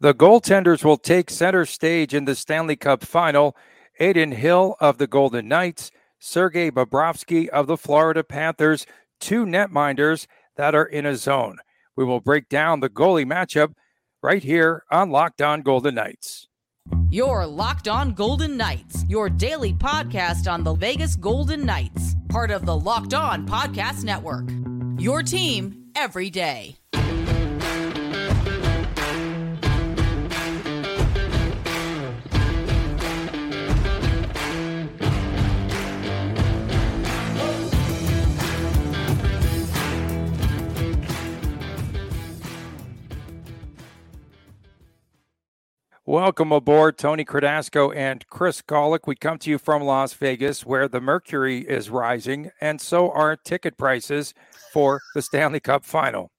The goaltenders will take center stage in the Stanley Cup final. Adin Hill of the Golden Knights, Sergei Bobrovsky of the Florida Panthers, two netminders that are in a zone. We will break down the goalie matchup right here on Locked On Golden Knights. Your Locked On Golden Knights, your daily podcast on the Vegas Golden Knights, part of the Locked On Podcast Network. Your team every day. Welcome aboard, Tony Cardasco and Chris Golick. We come to you from Las Vegas, where the mercury is rising, and so are ticket prices for the Stanley Cup Final.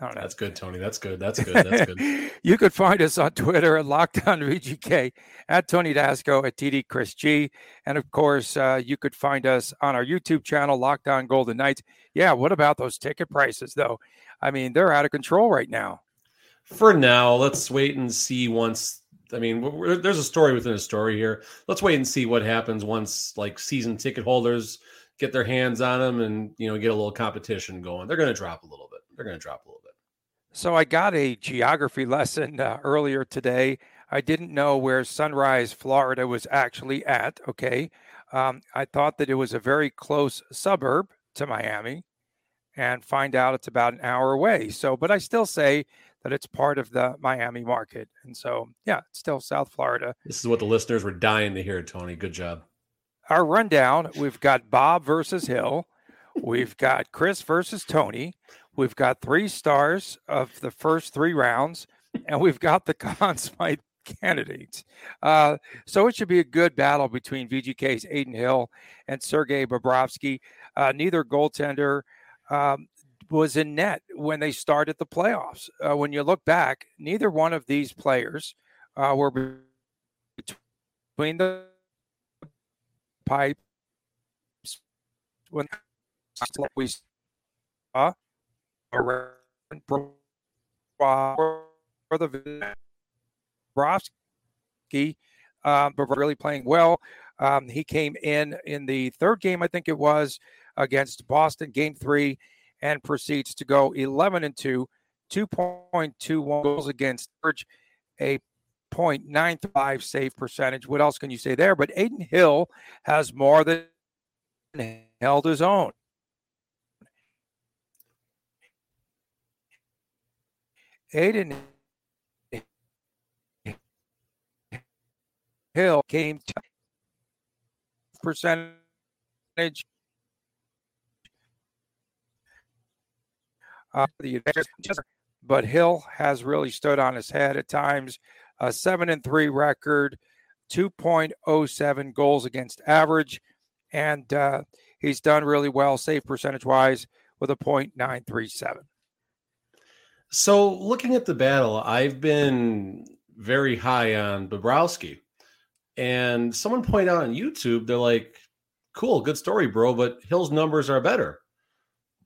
That's good, Tony. That's good. That's good. That's good. you could find us on Twitter at Locked On VGK, at Tony Dasco, at TD Chris G, and of course, uh, you could find us on our YouTube channel, Locked On Golden Knights. Yeah, what about those ticket prices, though? I mean, they're out of control right now. For now, let's wait and see once I mean, there's a story within a story here. Let's wait and see what happens once like season ticket holders get their hands on them and you know get a little competition going. They're going to drop a little bit. They're going to drop a little bit. So I got a geography lesson uh, earlier today. I didn't know where Sunrise, Florida was actually at. Okay. Um, I thought that it was a very close suburb to Miami and find out it's about an hour away. So, but I still say that it's part of the Miami market. And so, yeah, it's still South Florida. This is what the listeners were dying to hear, Tony. Good job. Our rundown we've got Bob versus Hill, we've got Chris versus Tony, we've got three stars of the first three rounds, and we've got the Conn Smythe candidates. Uh, so it should be a good battle between VGK's Adin Hill and Sergei Bobrovsky. Uh, neither goaltender um, was in net when they started the playoffs. Uh, when you look back, neither one of these players uh, were between the pipes when we saw for the Bobrovsky, um, but really playing well. Um, he came in in the third game, I think it was, against Boston, game three and proceeds to go 11 and 2, 2.21 goals against average, a 0.95 save percentage. What else can you say there? But Adin Hill has more than held his own. Adin Hill came to percentage uh, the but Hill has really stood on his head at times. A seven and three record, 2.07 goals against average, and uh, he's done really well, save percentage wise, with a .937. So, looking at the battle, I've been very high on Bobrovsky, and someone pointed out on YouTube, they're like, "Cool, good story, bro," but Hill's numbers are better.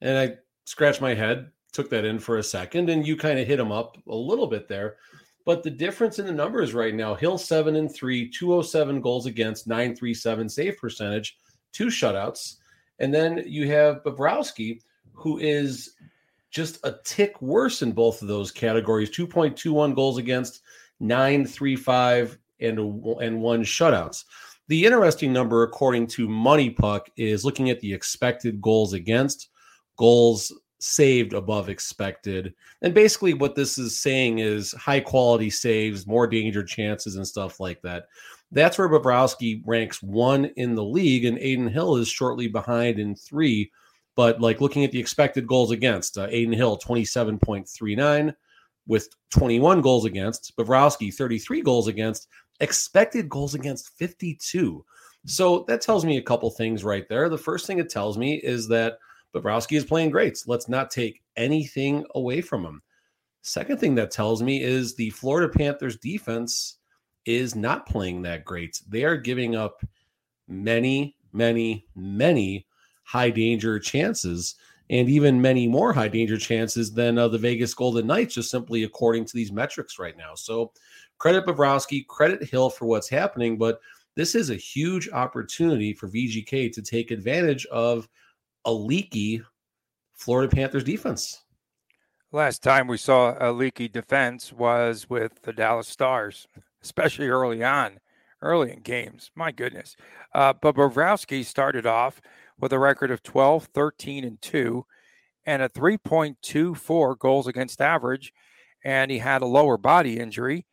And I scratch my head took that in for a second, and you kind of hit him up a little bit there. But the difference in the numbers right now Hill 7 and 3, 207 goals against, 937 save percentage, two shutouts. And then you have Bobrovsky, who is just a tick worse in both of those categories 2.21 goals against, 935 and, and one shutouts. The interesting number, according to MoneyPuck, is looking at the expected goals against, goals saved above expected. And basically, what this is saying is high quality saves, more danger chances, and stuff like that. That's where Bobrovsky ranks one in the league, and Adin Hill is shortly behind in three. But like looking at the expected goals against, uh, Adin Hill 27.39 with 21 goals against, Bobrovsky 33 goals against, expected goals against 52. So that tells me a couple things right there. The first thing it tells me is that Bobrovsky is playing great. So let's not take anything away from him. Second thing that tells me is the Florida Panthers defense is not playing that great. They are giving up many, many, many high danger chances. and even many more high danger chances than uh, the Vegas Golden Knights, just simply according to these metrics right now. So credit Bobrovsky, credit Hill for what's happening, but this is a huge opportunity for VGK to take advantage of a leaky Florida Panthers defense. Last time we saw a leaky defense was with the Dallas Stars, especially early on, early in games. My goodness. Uh, but Bobrovsky started off with a record of 12, 13, and 2, and a 3.24 goals against average. And he had a lower body injury.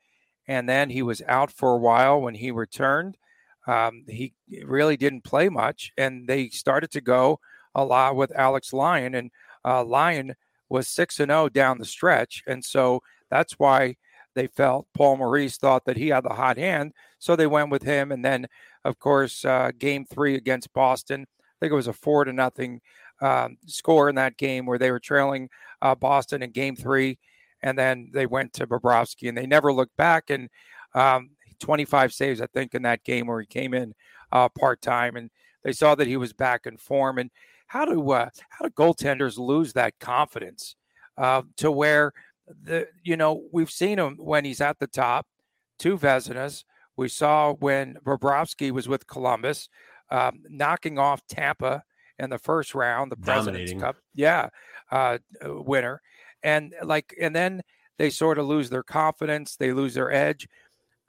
And then he was out for a while when he returned. Um, he really didn't play much. And they started to go a lot with Alex Lyon. And uh, Lyon was 6 and 0 down the stretch. And so that's why they felt Paul Maurice thought that he had the hot hand. So they went with him. And then, of course, uh, game three against Boston, I think it was a four to nothing um, score in that game where they were trailing uh, Boston in game three. And then they went to Bobrovsky and they never looked back. And um, 25 saves, I think, in that game where he came in uh, part time. And they saw that he was back in form. And how do uh, how do goaltenders lose that confidence uh, to where the you know we've seen him when he's at the top, two Vezinas. We saw when Bobrovsky was with Columbus, um, knocking off Tampa in the first round, the President's Cup, yeah, uh, winner, and like and then they sort of lose their confidence, they lose their edge.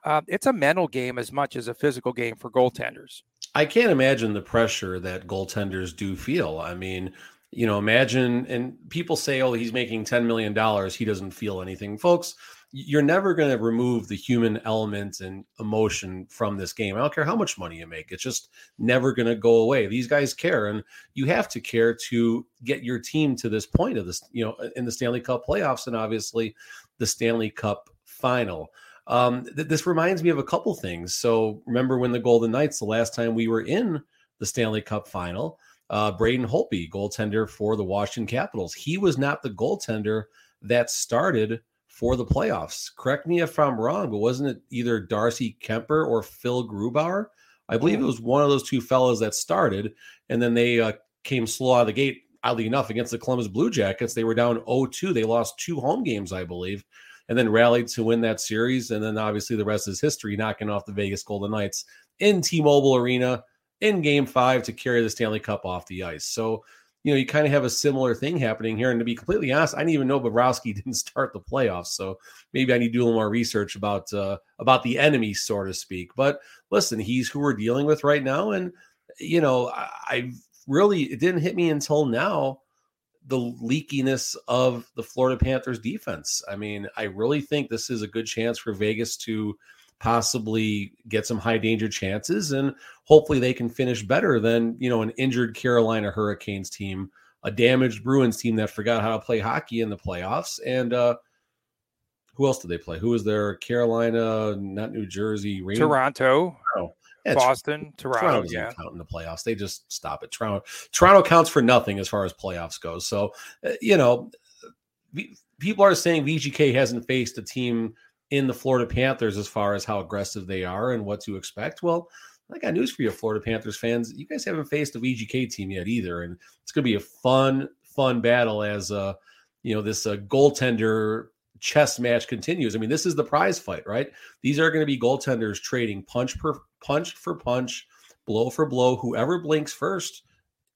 Uh, it's a mental game as much as a physical game for goaltenders. I can't imagine the pressure that goaltenders do feel. I mean, you know, imagine, and people say, oh, he's making $10 million. He doesn't feel anything. Folks, you're never going to remove the human element and emotion from this game. I don't care how much money you make. It's just never going to go away. These guys care and you have to care to get your team to this point of this, you know, in the Stanley Cup playoffs and obviously the Stanley Cup final. Um, th- this reminds me of a couple things. So remember when the Golden Knights, the last time we were in the Stanley Cup final, uh, Braden Holtby, goaltender for the Washington Capitals, he was not the goaltender that started for the playoffs. Correct me if I'm wrong, but wasn't it either Darcy Kuemper or Phil Grubauer? I believe it was one of those two fellows that started, and then they uh, came slow out of the gate. Oddly enough, against the Columbus Blue Jackets, they were down 0-2. They lost two home games, I believe and then rallied to win that series. And then obviously the rest is history, knocking off the Vegas Golden Knights in T-Mobile Arena in Game Five to carry the Stanley Cup off the ice. So you know, you kind of have a similar thing happening here. And to be completely honest, I didn't even know Bobrovsky didn't start the playoffs. So maybe I need to do a little more research about uh, about the enemy, so to speak. But listen, he's who we're dealing with right now, and you know, I, I really it didn't hit me until now the leakiness of the Florida Panthers defense. I mean, I really think this is a good chance for Vegas to possibly get some high danger chances and hopefully they can finish better than, you know, an injured Carolina Hurricanes team, a damaged Bruins team that forgot how to play hockey in the playoffs and uh who else did they play? Who was there? Carolina, not New Jersey, Rain- Toronto. Oh, yeah, Boston, Toronto. Toronto's yeah. count in the playoffs. They just stop it. Toronto, Toronto counts for nothing as far as playoffs goes. So, uh, you know, people are saying VGK hasn't faced a team in the Florida Panthers as far as how aggressive they are and what to expect. Well, I got news for you, Florida Panthers fans. You guys haven't faced a VGK team yet either, and it's going to be a fun, fun battle as uh, you know this uh, goaltender chess match continues. I mean, this is the prize fight, right? These are going to be goaltenders trading punch per punch for punch, blow for blow. Whoever blinks first,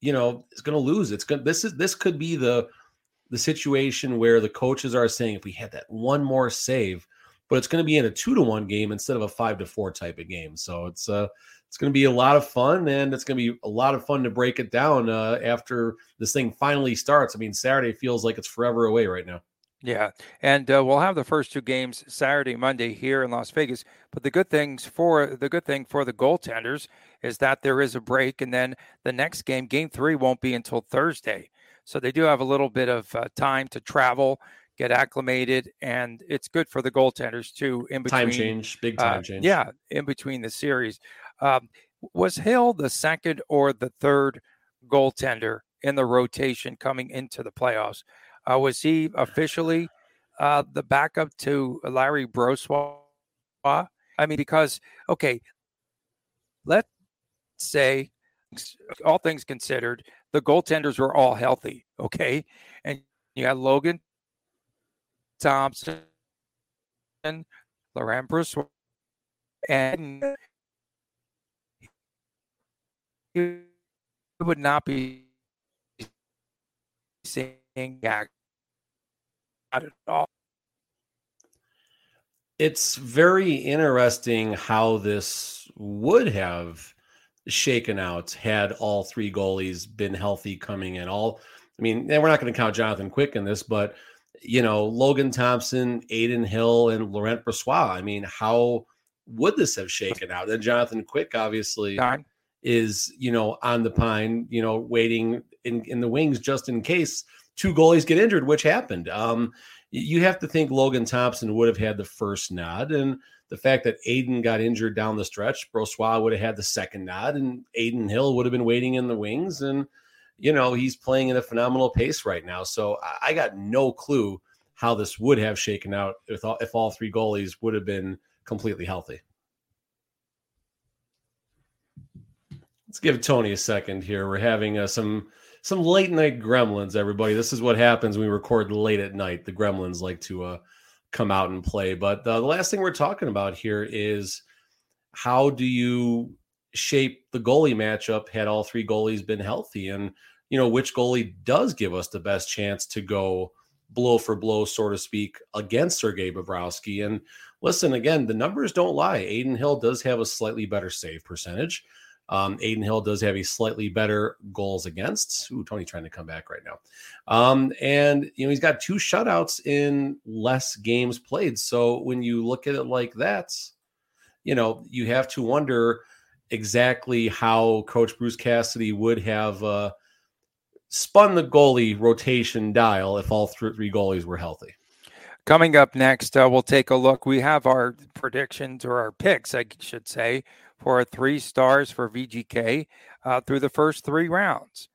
you know, is going to lose. It's going. This is this could be the the situation where the coaches are saying if we had that one more save, but it's going to be in a two to one game instead of a five to four type of game. So it's uh it's going to be a lot of fun, and it's going to be a lot of fun to break it down uh, after this thing finally starts. I mean, Saturday feels like it's forever away right now. Yeah, and uh, we'll have the first two games Saturday, Monday here in Las Vegas. But the good things for the good thing for the goaltenders is that there is a break, and then the next game, Game Three, won't be until Thursday. So they do have a little bit of uh, time to travel, get acclimated, and it's good for the goaltenders too. In between time change, big time uh, change. Yeah, in between the series, um, was Hill the second or the third goaltender in the rotation coming into the playoffs? Uh, was he officially uh, the backup to Larry Brossoit? I mean, because okay, let's say all things considered, the goaltenders were all healthy. Okay, and you had Logan Thompson, Laurent Brossoit, and it would not be seeing at all. It's very interesting how this would have shaken out had all three goalies been healthy coming in. All, I mean, and we're not going to count Jonathan Quick in this, but you know, Logan Thompson, Adin Hill, and Laurent Brossoit. I mean, how would this have shaken out? And Jonathan Quick, obviously, Time. is you know on the pine, you know, waiting in in the wings just in case two goalies get injured, which happened. Um, you have to think Logan Thompson would have had the first nod, and the fact that Adin got injured down the stretch, Brossoit would have had the second nod, and Adin Hill would have been waiting in the wings. And you know he's playing at a phenomenal pace right now. So I got no clue how this would have shaken out if all, if all three goalies would have been completely healthy. Let's give Tony a second here. We're having uh, some some late night gremlins, everybody. This is what happens when we record late at night. The gremlins like to uh, come out and play. But uh, the last thing we're talking about here is how do you shape the goalie matchup had all three goalies been healthy? And, you know, which goalie does give us the best chance to go blow for blow, so to speak, against Sergei Bobrovsky? And listen, again, the numbers don't lie. Adin Hill does have a slightly better save percentage. Um, Adin Hill does have a slightly better goals against. Ooh, Tony trying to come back right now. Um, and you know, he's got two shutouts in less games played. So when you look at it like that, you know, you have to wonder exactly how Coach Bruce Cassidy would have uh, spun the goalie rotation dial if all three goalies were healthy. Coming up next, uh, we'll take a look. We have our predictions or our picks, I should say, for three stars for VGK uh, through the first three rounds.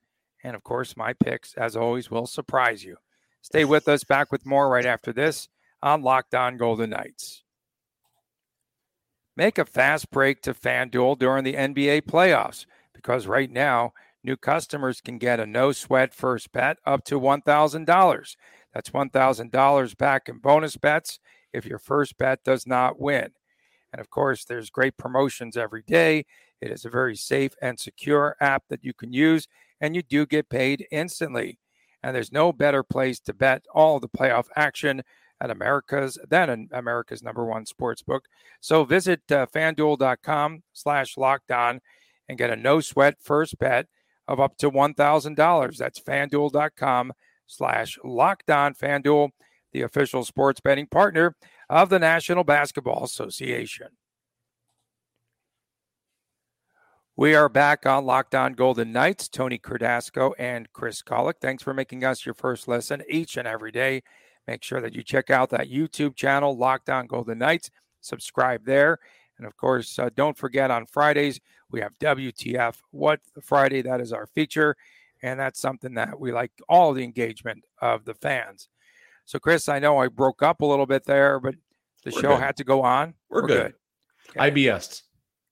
And of course, my picks, as always, will surprise you. Stay with us. Back with more right after this on Locked On Golden Knights. Make a fast break to FanDuel during the NBA playoffs because right now, new customers can get a no sweat first bet up to $1,000. That's $1,000 back in bonus bets if your first bet does not win. And of course, there's great promotions every day. It is a very safe and secure app that you can use, and you do get paid instantly. And there's no better place to bet all the playoff action at America's than America's number one sports book. So visit uh, fanduel.com slash locked on and get a no sweat first bet of up to $1,000. That's fanduel.com slash locked on. Fanduel, the official sports betting partner of the National Basketball Association. We are back on Locked On Golden Knights. Tony Cardasco and Chris Kollik. Thanks for making us your first listen each and every day. Make sure that you check out that YouTube channel, Locked On Golden Knights. Subscribe there. And of course, uh, don't forget on Fridays, we have WTF What Friday. That is our feature. And that's something that we like all the engagement of the fans. So, Chris, I know I broke up a little bit there, but the We're show good. had to go on. We're, We're good. good. Okay. IBS.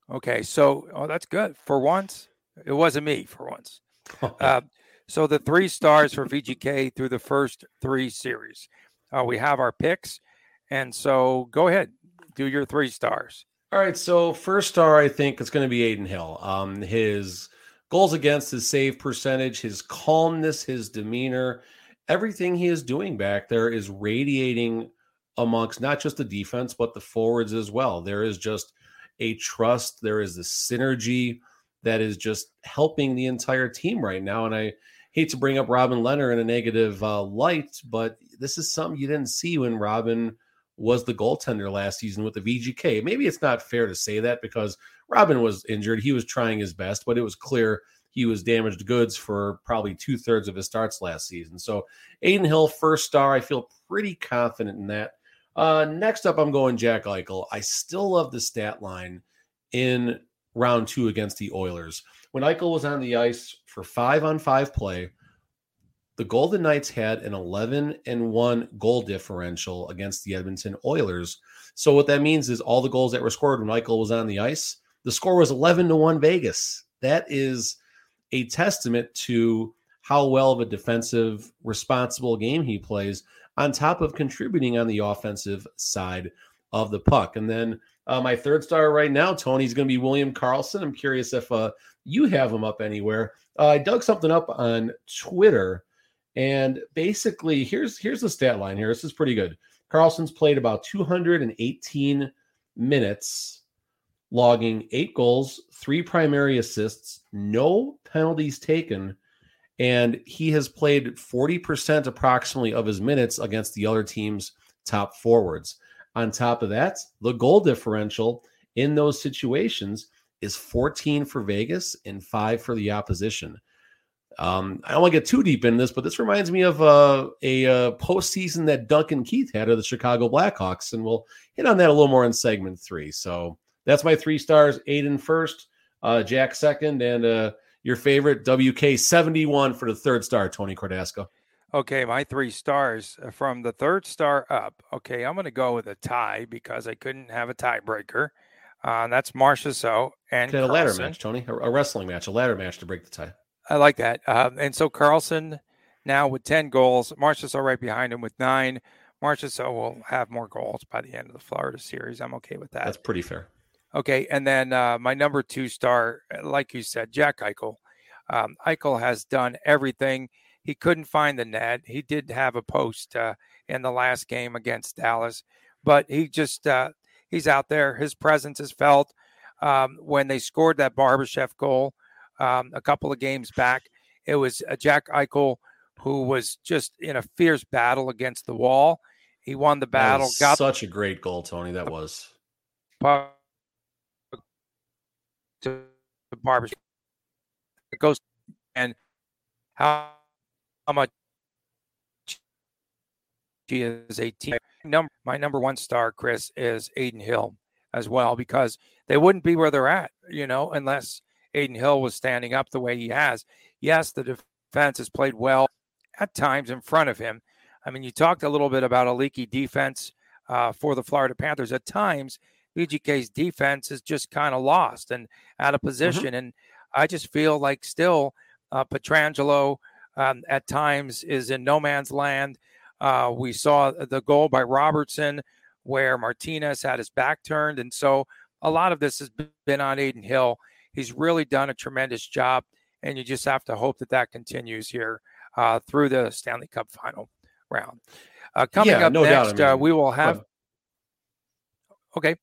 Okay, so oh, that's good for once. It wasn't me for once. uh, so the three stars for VGK through the first three series. Uh, we have our picks, and so go ahead, do your three stars. All right, so first star, I think it's going to be Adin Hill. Um, his goals against, his save percentage, his calmness, his demeanor, everything he is doing back there is radiating amongst not just the defense but the forwards as well. There is just a trust, there is a synergy that is just helping the entire team right now. And I hate to bring up Robin Lehner in a negative uh, light, but this is something you didn't see when Robin was the goaltender last season with the VGK. Maybe it's not fair to say that because Robin was injured. He was trying his best, but it was clear he was damaged goods for probably two thirds of his starts last season. So Adin Hill, first star. I feel pretty confident in that. Uh, next up, I'm going Jack Eichel. I still love the stat line in round two against the Oilers. When Eichel was on the ice for five on five play, the Golden Knights had an 11 and 1 goal differential against the Edmonton Oilers. So what that means is all the goals that were scored when Eichel was on the ice, the score was 11 to 1 Vegas. That is a testament to how well of a defensive, responsible game he plays, on top of contributing on the offensive side of the puck. And then uh, my third star right now, Tony's going to be William Karlsson. I'm curious if uh, you have him up anywhere. Uh, I dug something up on Twitter, and basically, here's here's the stat line here. This is pretty good. Karlsson's played about 218 minutes, logging eight goals, three primary assists, no penalties taken, and he has played 40% approximately of his minutes against the other team's top forwards. On top of that, the goal differential in those situations is 14 for Vegas and five for the opposition. Um, I don't want to get too deep in this, but this reminds me of uh, a uh, postseason that Duncan Keith had of the Chicago Blackhawks, and we'll hit on that a little more in segment three. So that's my three stars: Adin first, uh, Jack second, and uh, your favorite WK seventy one for the third star, Tony Cordasco. Okay, my three stars uh, from the third star up. Okay, I'm going to go with a tie because I couldn't have a tiebreaker. Uh, that's Marchessault and a ladder match, Tony, a wrestling match, a ladder match to break the tie. I like that. Um, and so Karlsson now with 10 goals, Marchessault right behind him with nine. Marchessault will have more goals by the end of the Florida series. I'm okay with that. That's pretty fair. Okay. And then uh, my number two star, like you said, Jack Eichel. Um, Eichel has done everything. He couldn't find the net. He did have a post uh, in the last game against Dallas, but he just, uh, he's out there. His presence is felt. Um, when they scored that Barbashev goal, um, a couple of games back. It was uh, Jack Eichel who was just in a fierce battle against the wall. He won the battle. Got such a great goal, Tony. That was. To Barbara. It goes and how, how much she is a team. Number my number one star, Chris, is Adin Hill as well because they wouldn't be where they're at, you know, unless Adin Hill was standing up the way he has. Yes, the defense has played well at times in front of him. I mean, you talked a little bit about a leaky defense uh, for the Florida Panthers. At times, VGK's defense is just kind of lost and out of mm-hmm. position. Mm-hmm. And I just feel like still uh, Pietrangelo um, at times is in no man's land. Uh, we saw the goal by Robertson where Martinez had his back turned. And so a lot of this has been on Adin Hill. He's really done a tremendous job, and you just have to hope that that continues here uh, through the Stanley Cup final round. Uh, coming yeah, up no next, doubt, I uh, mean, uh, we will have. Okay.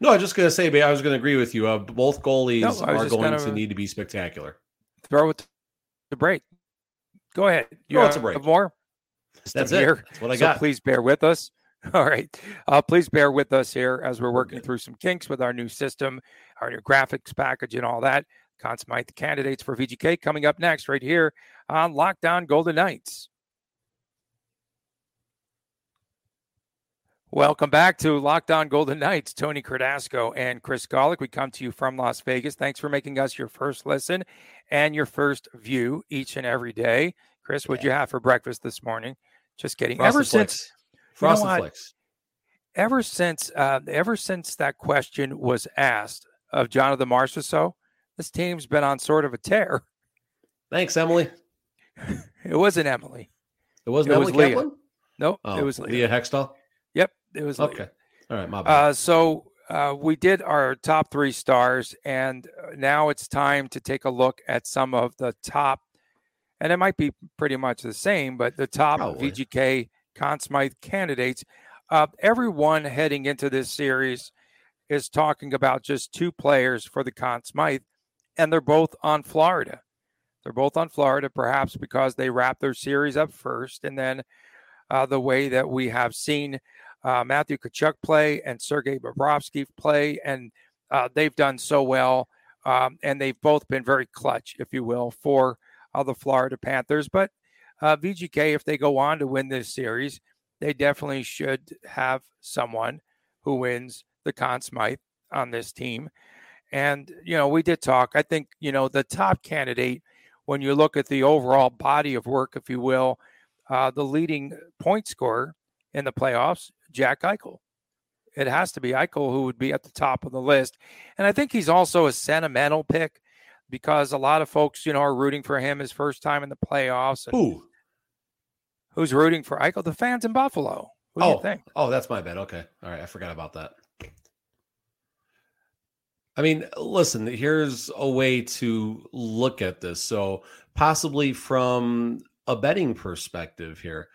No, I was just going to say, I was going to agree with you. Uh, both goalies no, are going gonna, need to be spectacular. Throw it the break. Go ahead. You throw to break. More. That's it. Here. That's what I so got. Please bear with us. All right. Uh, please bear with us here as we're working through some kinks with our new system, our new graphics package, and all that. Conn Smythe the candidates for VGK coming up next, right here on Locked On Golden Knights. Welcome back to Locked On Golden Knights. Tony Cardasco and Chris Gawlik. We come to you from Las Vegas. Thanks for making us your first listen and your first view each and every day. Chris, what'd you have for breakfast this morning? Just kidding. Frosted Ever since Frosted you know Flakes. Ever since, uh, ever since that question was asked of Jonathan Marchessault, this team's been on sort of a tear. Thanks, Emily. it wasn't Emily. It wasn't it Emily was Kaplan. Nope, oh, it was Leah. Leah Hextall. It was. Okay, Leah. all right, my bad. Uh, so uh, we did our top three stars, and uh, now it's time to take a look at some of the top, and it might be pretty much the same, but the top Probably. VGK Conn Smythe candidates. Uh, everyone heading into this series is talking about just two players for the Conn Smythe, and they're both on Florida. They're both on Florida, perhaps because they wrap their series up first, and then uh, the way that we have seen uh, Matthew Tkachuk play and Sergei Bobrovsky play, and uh, they've done so well, um, and they've both been very clutch, if you will, for uh, the Florida Panthers. But uh, VGK, if they go on to win this series, they definitely should have someone who wins the Conn Smythe on this team. And, you know, we did talk. I think, you know, the top candidate, when you look at the overall body of work, if you will, uh, the leading point scorer in the playoffs, Jack Eichel. It has to be Eichel who would be at the top of the list. And I think he's also a sentimental pick because a lot of folks, you know, are rooting for him his first time in the playoffs. And Who? Who's rooting for Eichel? The fans in Buffalo. Do oh, you think? oh, that's my bad. Okay, all right, I forgot about that. I mean, listen, here's a way to look at this. So, possibly from a betting perspective here,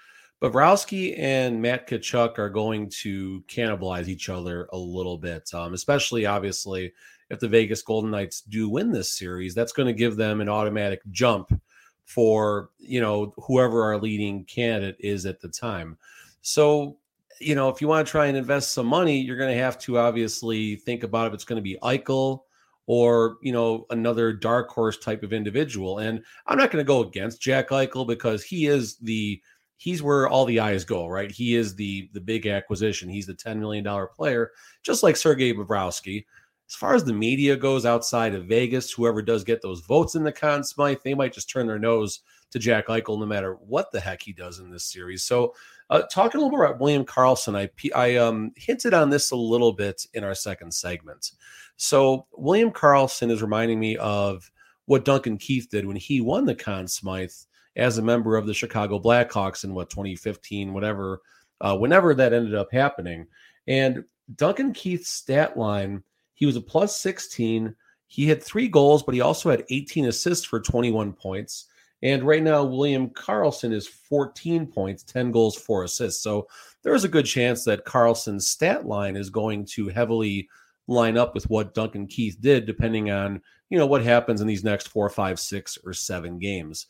Bobrovsky and Matt Tkachuk are going to cannibalize each other a little bit, um, especially obviously if the Vegas Golden Knights do win this series. That's going to give them an automatic jump for you know whoever our leading candidate is at the time. So you know, if you want to try and invest some money, you're going to have to obviously think about if it's going to be Eichel or, you know, another dark horse type of individual. And I'm not going to go against Jack Eichel because he is the he's where all the eyes go, right? He is the the big acquisition. He's the 10 million dollar player, just like Sergei Bobrovsky. As far as the media goes outside of Vegas, whoever does get those votes in the Conn Smythe, they might just turn their nose to Jack Eichel no matter what the heck he does in this series. So uh, talking a little more about William Karlsson, I, I um, hinted on this a little bit in our second segment. So William Karlsson is reminding me of what Duncan Keith did when he won the Conn Smythe as a member of the Chicago Blackhawks in what 2015, whatever, uh, whenever that ended up happening. And Duncan Keith's stat line, he was a plus 16. He had three goals, but he also had 18 assists for 21 points. And right now, William Karlsson is 14 points, 10 goals, four assists. So there is a good chance that Karlsson's stat line is going to heavily line up with what Duncan Keith did, depending on you know what happens in these next four, five, six, or seven games.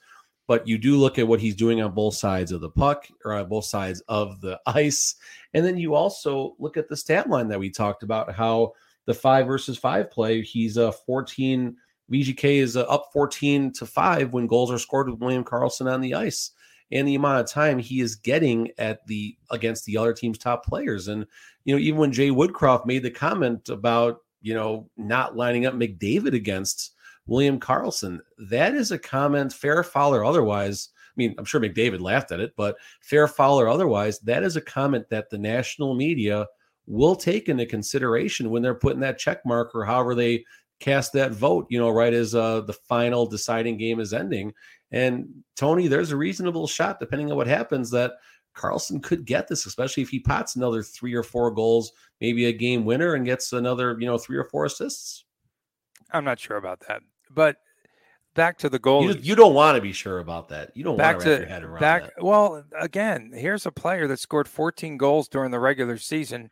But you do look at what he's doing on both sides of the puck or on both sides of the ice. And then you also look at the stat line that we talked about, how the five versus five play, he's a 14 VGK is uh, up 14 to 5 when goals are scored with William Karlsson on the ice and the amount of time he is getting at the against the other team's top players. And you know, even when Jay Woodcroft made the comment about you know not lining up McDavid against William Karlsson. that is a comment, fair foul or otherwise. I mean, I'm sure McDavid laughed at it, but fair foul or otherwise, that is a comment that the national media will take into consideration when they're putting that check mark or however they cast that vote, you know, right as uh, the final deciding game is ending. And Tony, there's a reasonable shot, depending on what happens, that Karlsson could get this, especially if he pots another three or four goals, maybe a game winner, and gets another, you know, three or four assists. I'm not sure about that, but back to the goal. You, you, don't want to be sure about that. You don't back want to wrap to, your head around back, that. Well, again, here's a player that scored 14 goals during the regular season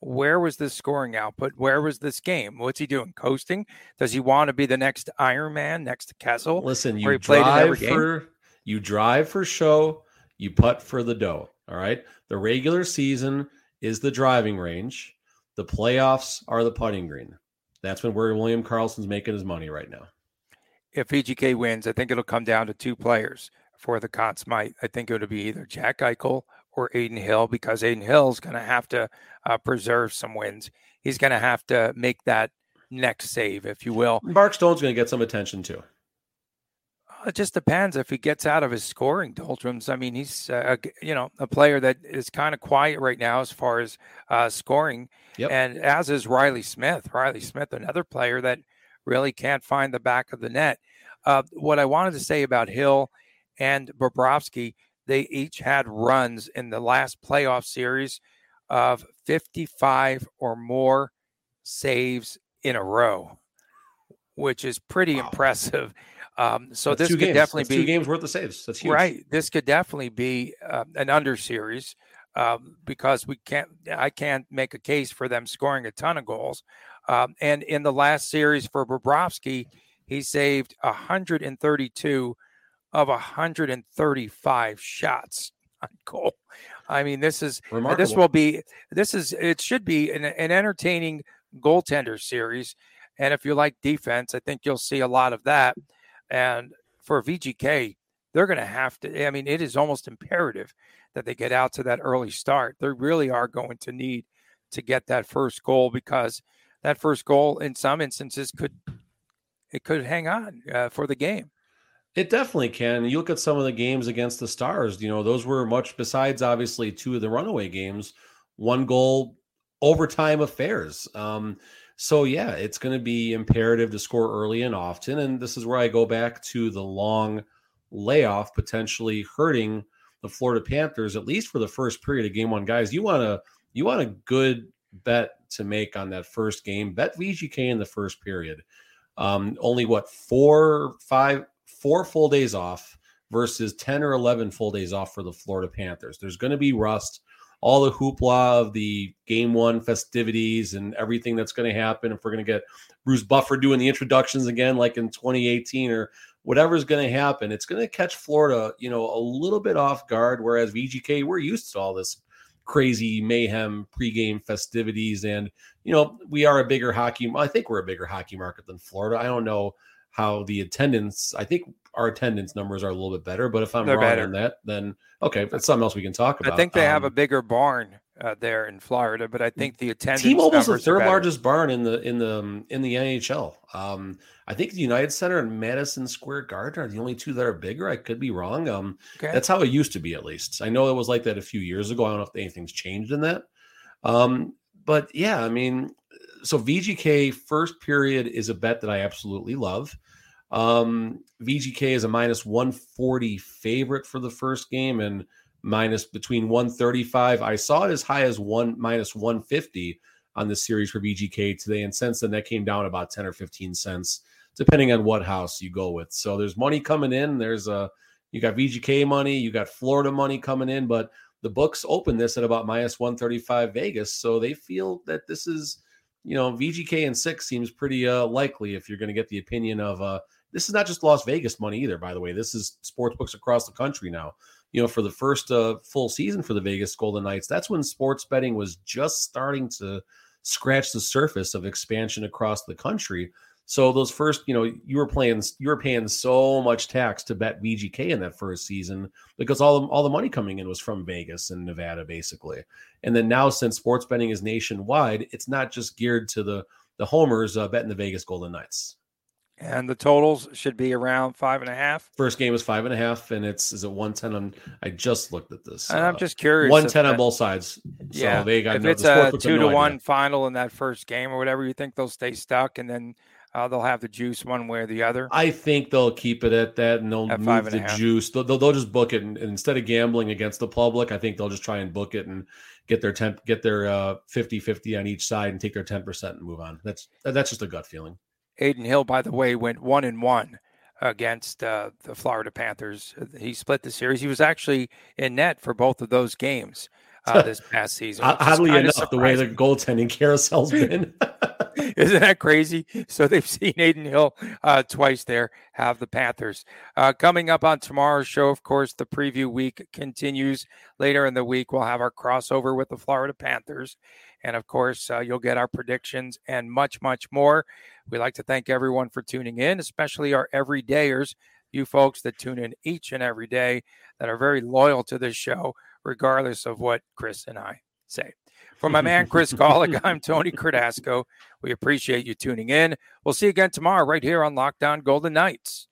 where was this scoring output? Where was this game? What's he doing? Coasting? Does he want to be the next Iron Man next to Kessel? Listen, you drive for you drive for show, you putt for the dough. All right. The regular season is the driving range. The playoffs are the putting green. That's when where William Karlsson's making his money right now. If VGK wins, I think it'll come down to two players for the Conn Smythe. I think it'll be either Jack Eichel or Adin Hill because Adin Hill's going to have to uh, preserve some wins. He's going to have to make that next save, if you will. Mark Stone's going to get some attention too. It just depends if he gets out of his scoring doldrums. I mean, he's uh, you know a player that is kind of quiet right now as far as uh, scoring, yep. and as is Reilly Smith. Reilly Smith, another player that really can't find the back of the net. Uh, what I wanted to say about Hill and Bobrovsky they each had runs in the last playoff series of 55 or more saves in a row, which is pretty wow. impressive. Um, so That's this could games. definitely That's be two games worth of saves. That's huge. Right. This could definitely be uh, an under series um, because we can't. I can't make a case for them scoring a ton of goals. Um, and in the last series for Bobrovsky, he saved 132 of 135 shots on goal. I mean, this is Remarkable. this will be this is it should be an, an entertaining goaltender series. And if you like defense, I think you'll see a lot of that. And for VGK, they're going to have to. I mean, it is almost imperative that they get out to that early start. They really are going to need to get that first goal because that first goal, in some instances, could it could hang on uh, for the game. It definitely can. You look at some of the games against the Stars, you know, those were much besides obviously two of the runaway games, one goal overtime affairs. Um, So yeah, it's going to be imperative to score early and often, and this is where I go back to the long layoff potentially hurting the Florida Panthers at least for the first period of game one. Guys, you want to you want a good bet to make on that first game. Bet VGK in the first period. Um, only what four, five, four full days off versus 10 or 11 full days off for the Florida Panthers. There's going to be rust, all the hoopla of the game one festivities and everything that's going to happen. If we're going to get Bruce Buffer doing the introductions again, like in 2018 or whatever's going to happen, it's going to catch Florida, you know, a little bit off guard. Whereas VGK, we're used to all this crazy mayhem pregame festivities. And, you know, we are a bigger hockey, I think we're a bigger hockey market than Florida. I don't know how the attendance, I think our attendance numbers are a little bit better, but if I'm They're wrong better. on that, then okay, that's something else we can talk about. I think they um, have a um, bigger barn uh, there in Florida, but I think the attendance T-Mobile's the third largest barn in the in the um, in the NHL. Um, I think the United Center and Madison Square Garden are the only two that are bigger. I could be wrong. Um, okay. that's how it used to be, at least. I know it was like that a few years ago. I don't know if anything's changed in that. Um, but yeah, I mean, so VGK first period is a bet that I absolutely love. Um, VGK is a minus 140 favorite for the first game and minus between 135. I saw it as high as one minus 150 on the series for VGK today. And since then, that came down about 10 or 15 cents, depending on what house you go with. So there's money coming in. There's a, you got VGK money, you got Florida money coming in, but the books open this at about minus 135 Vegas. So they feel that this is, you know, VGK and six seems pretty uh, likely if you're going to get the opinion of, uh, this is not just Las Vegas money either, by the way. This is sports books across the country now you know, for the first uh, full season for the Vegas Golden Knights, that's when sports betting was just starting to scratch the surface of expansion across the country. So those first, you know, you were playing, you were paying so much tax to bet VGK in that first season because all all the money coming in was from Vegas and Nevada, basically. And then now, since sports betting is nationwide, it's not just geared to the the homers uh, betting the Vegas Golden Knights. And the totals should be around five and a half. First game is five and a half, and it's is it one ten on? I just looked at this. And uh, I'm just curious. One ten on both sides. So yeah, they got if no, it's a two to no one idea. final in that first game or whatever, you think they'll stay stuck, and then uh, they'll have the juice one way or the other. I think they'll keep it at that, and they'll at move the juice. They'll, they'll, they'll, just book it, and, and, instead of gambling against the public, I think they'll just try and book it and get their ten, get their uh, 50-50 on each side, and take their ten percent and move on. That's that's just a gut feeling. Adin Hill, by the way, went one and one against uh, the Florida Panthers. He split the series. He was actually in net for both of those games uh, this past season. Oddly enough, the way the goaltending carousel's been. Isn't that crazy? So they've seen Adin Hill uh, twice there, have the Panthers. Uh, coming up on tomorrow's show, of course, the preview week continues. Later in the week, we'll have our crossover with the Florida Panthers. And of course, uh, you'll get our predictions and much, much more. We'd like to thank everyone for tuning in, especially our everydayers, you folks that tune in each and every day that are very loyal to this show, regardless of what Chris and I say. For my man, Chris Golick, I'm Tony Cardasco. We appreciate you tuning in. We'll see you again tomorrow right here on Locked On Golden Knights.